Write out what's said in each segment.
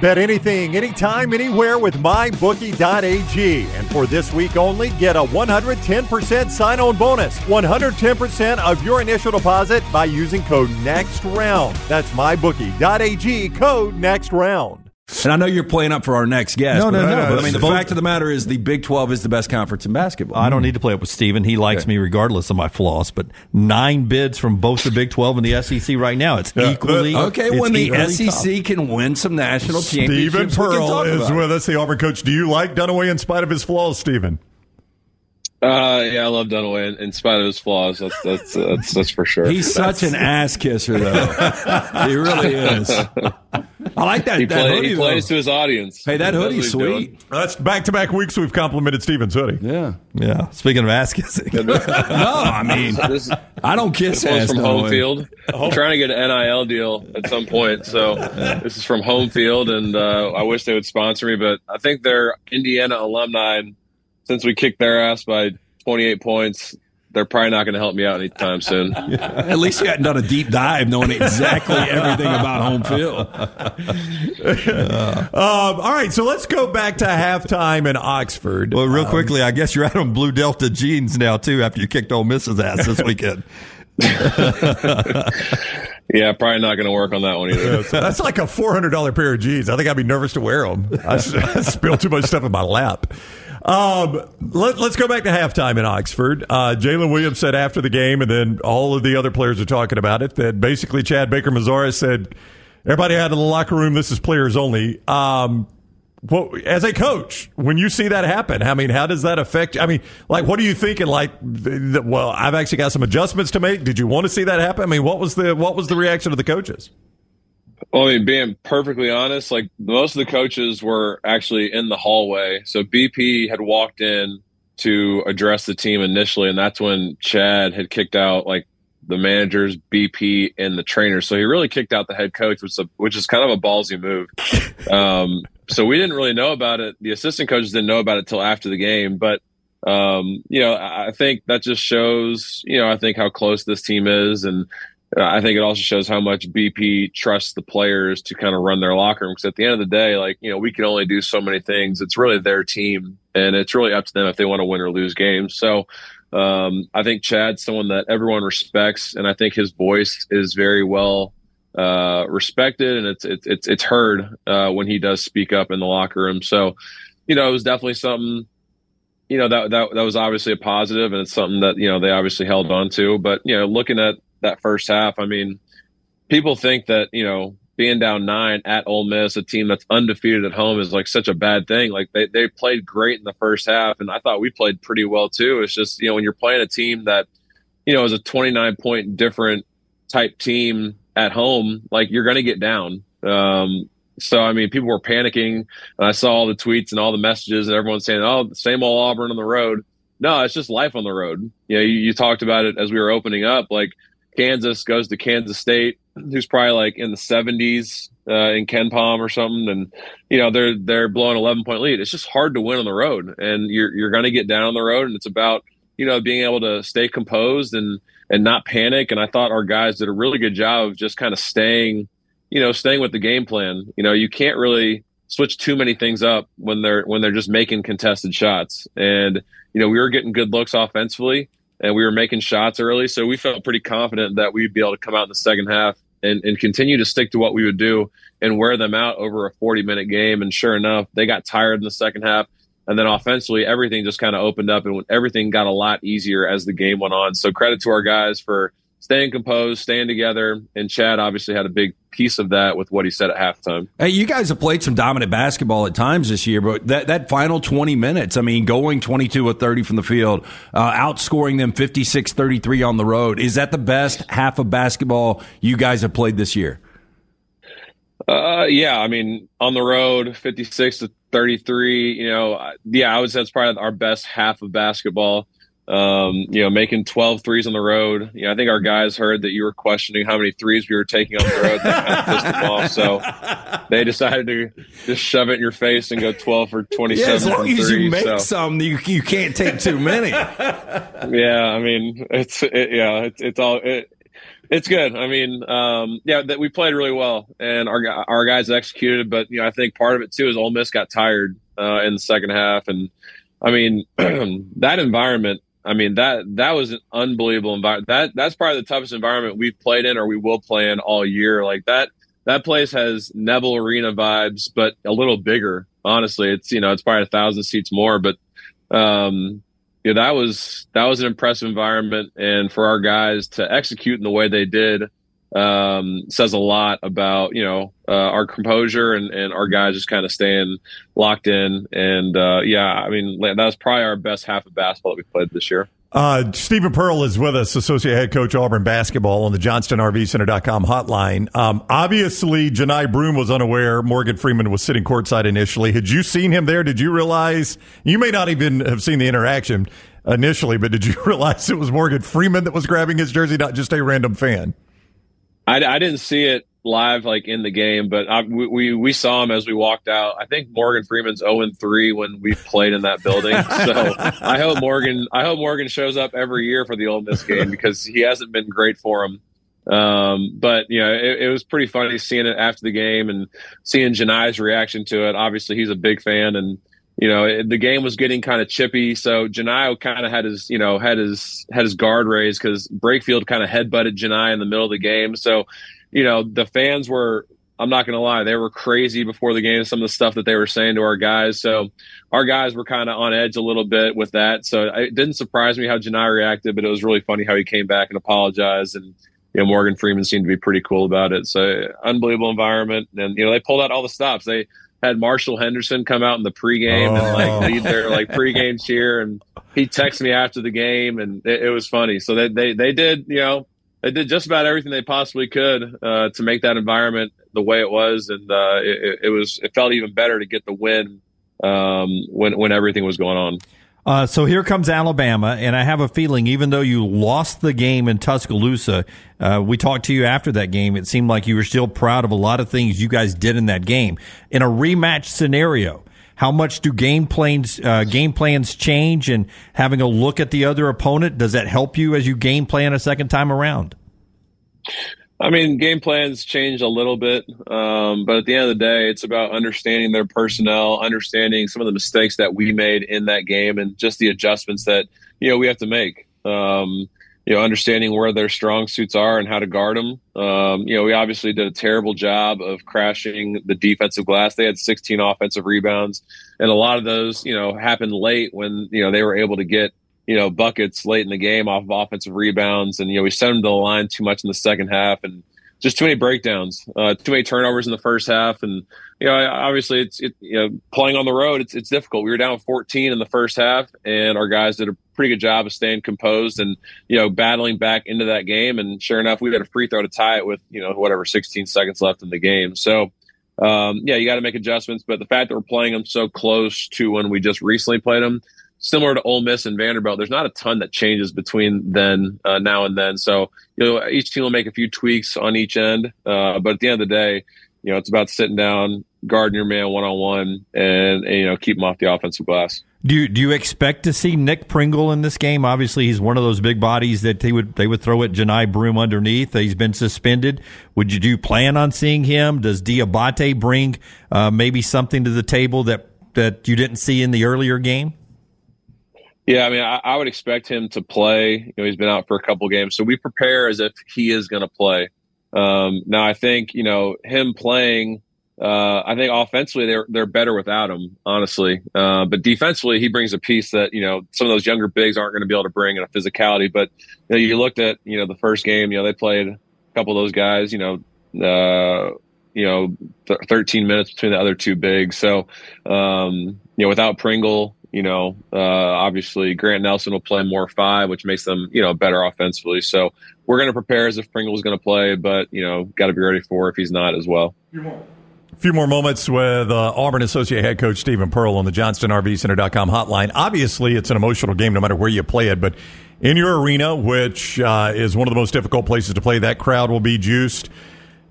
Bet anything, anytime, anywhere with mybookie.ag. And for this week only, get a 110% sign on bonus. 110% of your initial deposit by using code NEXTROUND. That's mybookie.ag, code NEXTROUND. And I know you're playing up for our next guest. No, no, but, no. But I mean, the fact of the matter is, the Big 12 is the best conference in basketball. I don't need to play up with Steven. He likes Okay. me regardless of my flaws. But nine bids from both the Big 12 and the SEC right now. It's equally Okay, it's when the equally SEC can win some national championships, Steven we can Pearl talk is about it. with us, the Auburn coach. Do you like Dunaway in spite of his flaws, Steven? Uh, yeah, I love Dunaway in, in spite of his flaws. That's that's that's, that's for sure. He's such an ass kisser, though. he really is. I like that, he, that play, hoodie, he though. plays to his audience. Hey, that He hoodie's he's doing. sweet. That's back to back weeks we've complimented Steven's hoodie. Yeah. Yeah. Speaking of ass kissing. No, I mean, This, I don't kiss this one's ass. from no home way. field. I'm trying to get an NIL deal at some point. So this is from home field, and uh, I wish they would sponsor me, but I think they're Indiana alumni. And since we kicked their ass by 28 points, they're probably not going to help me out anytime soon. At least you hadn't done a deep dive knowing exactly everything about home field. Um, all right, so let's go back to halftime in Oxford. Well, real quickly, I guess you're out on Blue Delta jeans now, too, after you kicked Ole Miss's ass this weekend. Yeah, probably not going to work on that one either. That's like a four hundred dollar pair of jeans. I think I'd be nervous to wear them. I, I spilled too much stuff in my lap. Um, let, us go back to halftime in Oxford. Uh, Jaylin Williams said after the game, and then all of the other players are talking about it. That basically Chad Baker Mazara said, "Everybody out of the locker room. This is players only." Um, as a coach, when you see that happen, I mean, how does that affect? you? I mean, like, what are you thinking? Like, well, I've actually got some adjustments to make. Did you want to see that happen? I mean, what was the what was the reaction of the coaches? Well, I mean, being perfectly honest, like most of the coaches were actually in the hallway. So BP had walked in to address the team initially, and that's when Chad had kicked out like the managers, BP, and the trainers. So he really kicked out the head coach, which is, a, which is kind of a ballsy move. Um, so we didn't really know about it. The assistant coaches didn't know about it till after the game, but um, you know, I think that just shows, you know, I think how close this team is, and I think it also shows how much BP trusts the players to kind of run their locker room. Because at the end of the day, like you know, we can only do so many things. It's really their team, and it's really up to them if they want to win or lose games. So. Um, I think Chad's someone that everyone respects, and I think his voice is very well uh, respected, and it's it's it's, it's heard uh, when he does speak up in the locker room. So, you know, it was definitely something. You know that that that was obviously a positive, and it's something that you know they obviously held on to. But you know, looking at that first half, I mean, people think that you know being down nine at Ole Miss, a team that's undefeated at home, is like such a bad thing. Like they they played great in the first half, and I thought we played pretty well too. It's just you know when you're playing a team that you know is a 29 point different type team at home, like you're going to get down. Um, so I mean, people were panicking, and I saw all the tweets and all the messages, and everyone saying, "Oh, same old Auburn on the road." No, it's just life on the road. You know, you, you talked about it as we were opening up. Like Kansas goes to Kansas State, who's probably like in the 70s uh, in KenPom or something, and you know they're they're blowing 11 point lead. It's just hard to win on the road, and you're you're going to get down on the road, and it's about you know being able to stay composed and and not panic. And I thought our guys did a really good job of just kind of staying, you know, staying with the game plan. You know, you can't really switch too many things up when they're when they're just making contested shots. And you know, we were getting good looks offensively, and we were making shots early, so we felt pretty confident that we'd be able to come out in the second half and, and continue to stick to what we would do and wear them out over a 40 minute game. And sure enough, they got tired in the second half. And then offensively, everything just kind of opened up and everything got a lot easier as the game went on. So credit to our guys for staying composed, staying together. And Chad obviously had a big piece of that with what he said at halftime. Hey, you guys have played some dominant basketball at times this year, but that, that final 20 minutes, I mean, going 22 of 30 from the field, uh, outscoring them 56 33 on the road, is that the best half of basketball you guys have played this year? Uh, yeah, I mean, on the road, 56 to 33, you know, yeah, I would say that's probably our best half of basketball. Um, you know, making 12 threes on the road. You know, I think our guys heard that you were questioning how many threes we were taking on the road. Kind of pissed them off. So they decided to just shove it in your face and go 12 for 27. Yeah, as long as three, you make so. some, you, you can't take too many. Yeah, I mean, it's it, yeah, it's it's all it, It's good. I mean, um, yeah, that we played really well, and our our guys executed. But you know, I think part of it too is Ole Miss got tired uh, in the second half, and I mean, that environment. I mean that that was an unbelievable environment. That that's probably the toughest environment we've played in or we will play in all year. Like that that place has Neville Arena vibes, but a little bigger. Honestly, it's you know it's probably a thousand seats more, but um, know, that was that was an impressive environment, and for our guys to execute in the way they did um, says a lot about you know uh, our composure and, and our guys just kind of staying locked in. And uh, yeah, I mean that was probably our best half of basketball that we played this year. Uh, Steven Pearl is with us, associate head coach Auburn basketball on the JohnstonRVCenter.com hotline. Um, obviously, Johni Broom was unaware Morgan Freeman was sitting courtside initially. Had you seen him there? Did you realize you may not even have seen the interaction initially, but did you realize it was Morgan Freeman that was grabbing his jersey, not just a random fan? I, I didn't see it live like in the game, but I, we we saw him as we walked out. I think Morgan Freeman's zero and three when we played in that building. So I hope Morgan I hope Morgan shows up every year for the Ole Miss game because he hasn't been great for him. Um, but you know, it, it, was pretty funny seeing it after the game and seeing Johni's reaction to it. Obviously, he's a big fan, and you know, the game was getting kind of chippy. So Johni kind of had his, you know, had his had his guard raised because Brakefield kind of headbutted Johni in the middle of the game. So you know, the fans were, I'm not going to lie, they were crazy before the game, some of the stuff that they were saying to our guys. So our guys were kind of on edge a little bit with that. So it didn't surprise me how Johni reacted, but it was really funny how he came back and apologized. And, you know, Morgan Freeman seemed to be pretty cool about it. So unbelievable environment. And, you know, they pulled out all the stops. They, had Marshall Henderson come out in the pregame oh. and like oh. lead their like pregame cheer, and he texted me after the game, and it, it was funny. So they, they they did you know they did just about everything they possibly could uh, to make that environment the way it was, and uh, it, it, was it felt even better to get the win um, when when everything was going on. Uh, so here comes Alabama, and I have a feeling, even though you lost the game in Tuscaloosa, uh, we talked to you after that game. It seemed like you were still proud of a lot of things you guys did in that game. In a rematch scenario, how much do game plans uh, game plans change and having a look at the other opponent does that help you as you game plan a second time around I mean, game plans change a little bit, um, but at the end of the day, it's about understanding their personnel, understanding some of the mistakes that we made in that game, and just the adjustments that you know we have to make. Um, you know, understanding where their strong suits are and how to guard them. Um, you know, we obviously did a terrible job of crashing the defensive glass. They had 16 offensive rebounds, and a lot of those, you know, happened late when you know they were able to get you know buckets late in the game off of offensive rebounds, and you know we sent them to the line too much in the second half, and just too many breakdowns, uh, too many turnovers in the first half, and you know obviously it's it, you know playing on the road it's it's difficult. We were down 14 in the first half, and our guys did a pretty good job of staying composed and you know battling back into that game. And sure enough, we had a free throw to tie it with you know whatever 16 seconds left in the game. So. Um, yeah, you got to make adjustments, but the fact that we're playing them so close to when we just recently played them, similar to Ole Miss and Vanderbilt, there's not a ton that changes between then uh, now and then. So you know, each team will make a few tweaks on each end, uh, but at the end of the day, you know, it's about sitting down, guarding your man one on one, and you know, keep him off the offensive glass. Do you, do you expect to see Nick Pringle in this game? Obviously, he's one of those big bodies that they would they would throw at Johni Broom underneath. He's been suspended. Would you do plan on seeing him? Does Dioubate bring uh, maybe something to the table that that you didn't see in the earlier game? Yeah, I mean, I, I, would expect him to play. You know, he's been out for a couple games, so we prepare as if he is going to play. Um, now, I think you know him playing uh, I think offensively they're they're better without him, honestly. Uh, but defensively, he brings a piece that you know some of those younger bigs aren't going to be able to bring in a physicality. But you, know, you looked at you know the first game, you know they played a couple of those guys, you know, uh, you know, th- 13 minutes between the other two bigs. So um, you know, without Pringle, you know, uh, obviously Grant Nelson will play more five, which makes them you know better offensively. So we're going to prepare as if Pringle is going to play, but you know, got to be ready for if he's not as well. A few more moments with uh, Auburn Associate Head Coach Steven Pearl on the JohnstonRVCenter.com hotline. Obviously, it's an emotional game no matter where you play it, but in your arena, which uh, is one of the most difficult places to play, that crowd will be juiced.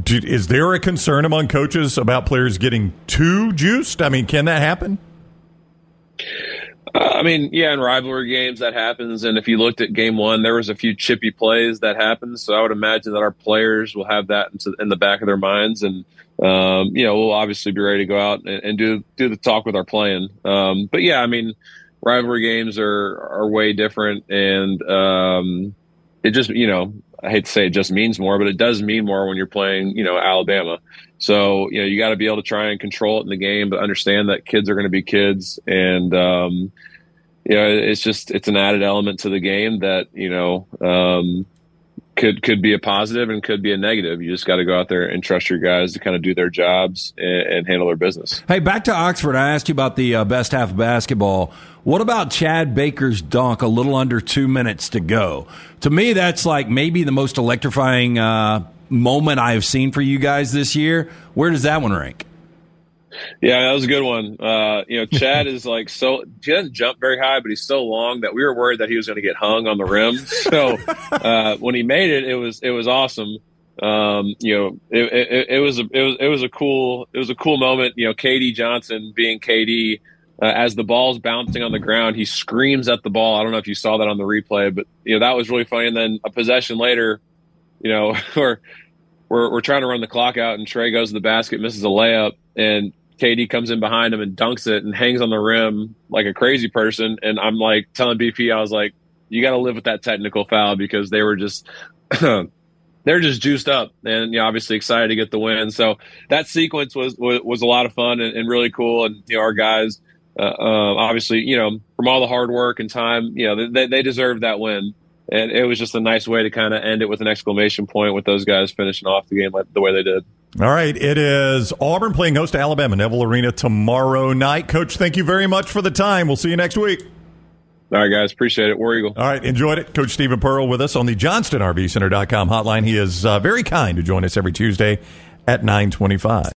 Do, is there a concern among coaches about players getting too juiced? I mean, can that happen? I mean, yeah, in rivalry games that happens. And if you looked at game one, there was a few chippy plays that happened. So I would imagine that our players will have that in the back of their minds. And, um, you know, we'll obviously be ready to go out and, and do, do the talk with our playing. Um, but yeah, I mean, rivalry games are, are way different. And, um, it just, you know, I hate to say it just means more, but it does mean more when you're playing, you know, Alabama. So, you know, you got to be able to try and control it in the game, but understand that kids are going to be kids. And, um, you know, it's just, it's an added element to the game that, you know, um, could, could be a positive and could be a negative. You just got to go out there and trust your guys to kind of do their jobs and, and handle their business. Hey, back to Oxford. I asked you about the uh, best half of basketball. What about Chad Baker's dunk a little under two minutes to go? To me, that's like maybe the most electrifying, uh, moment I have seen for you guys this year. Where does that one rank? Yeah, that was a good one. Uh, you know, Chad is like so he doesn't jump very high, but he's so long that we were worried that he was going to get hung on the rim. So uh, when he made it, it was it was awesome. Um, you know, it, it, it, was a it was it was a cool it was a cool moment. You know, KD Johnson being KD. Uh, as the ball's bouncing on the ground, he screams at the ball. I don't know if you saw that on the replay, but you know that was really funny. And then a possession later, you know, we're, we're, we're trying to run the clock out and Trey goes to the basket, misses a layup and KD comes in behind him and dunks it and hangs on the rim like a crazy person. And I'm like telling BP, I was like, you got to live with that technical foul because they were just, they're just juiced up and you know, obviously excited to get the win. So that sequence was, was, was a lot of fun and, and, really cool. And, you know, our guys, uh, uh, obviously, you know, from all the hard work and time, you know, they, they deserved that win and it was just a nice way to kind of end it with an exclamation point with those guys finishing off the game like the way they did. All right, it is Auburn playing host to Alabama, Neville Arena tomorrow night. Coach, thank you very much for the time. We'll see you next week. All right, guys. Appreciate it. War Eagle. All right. Enjoyed it. Coach Steven Pearl with us on the JohnstonRVCenter.com hotline. He is uh, very kind to join us every Tuesday at 925.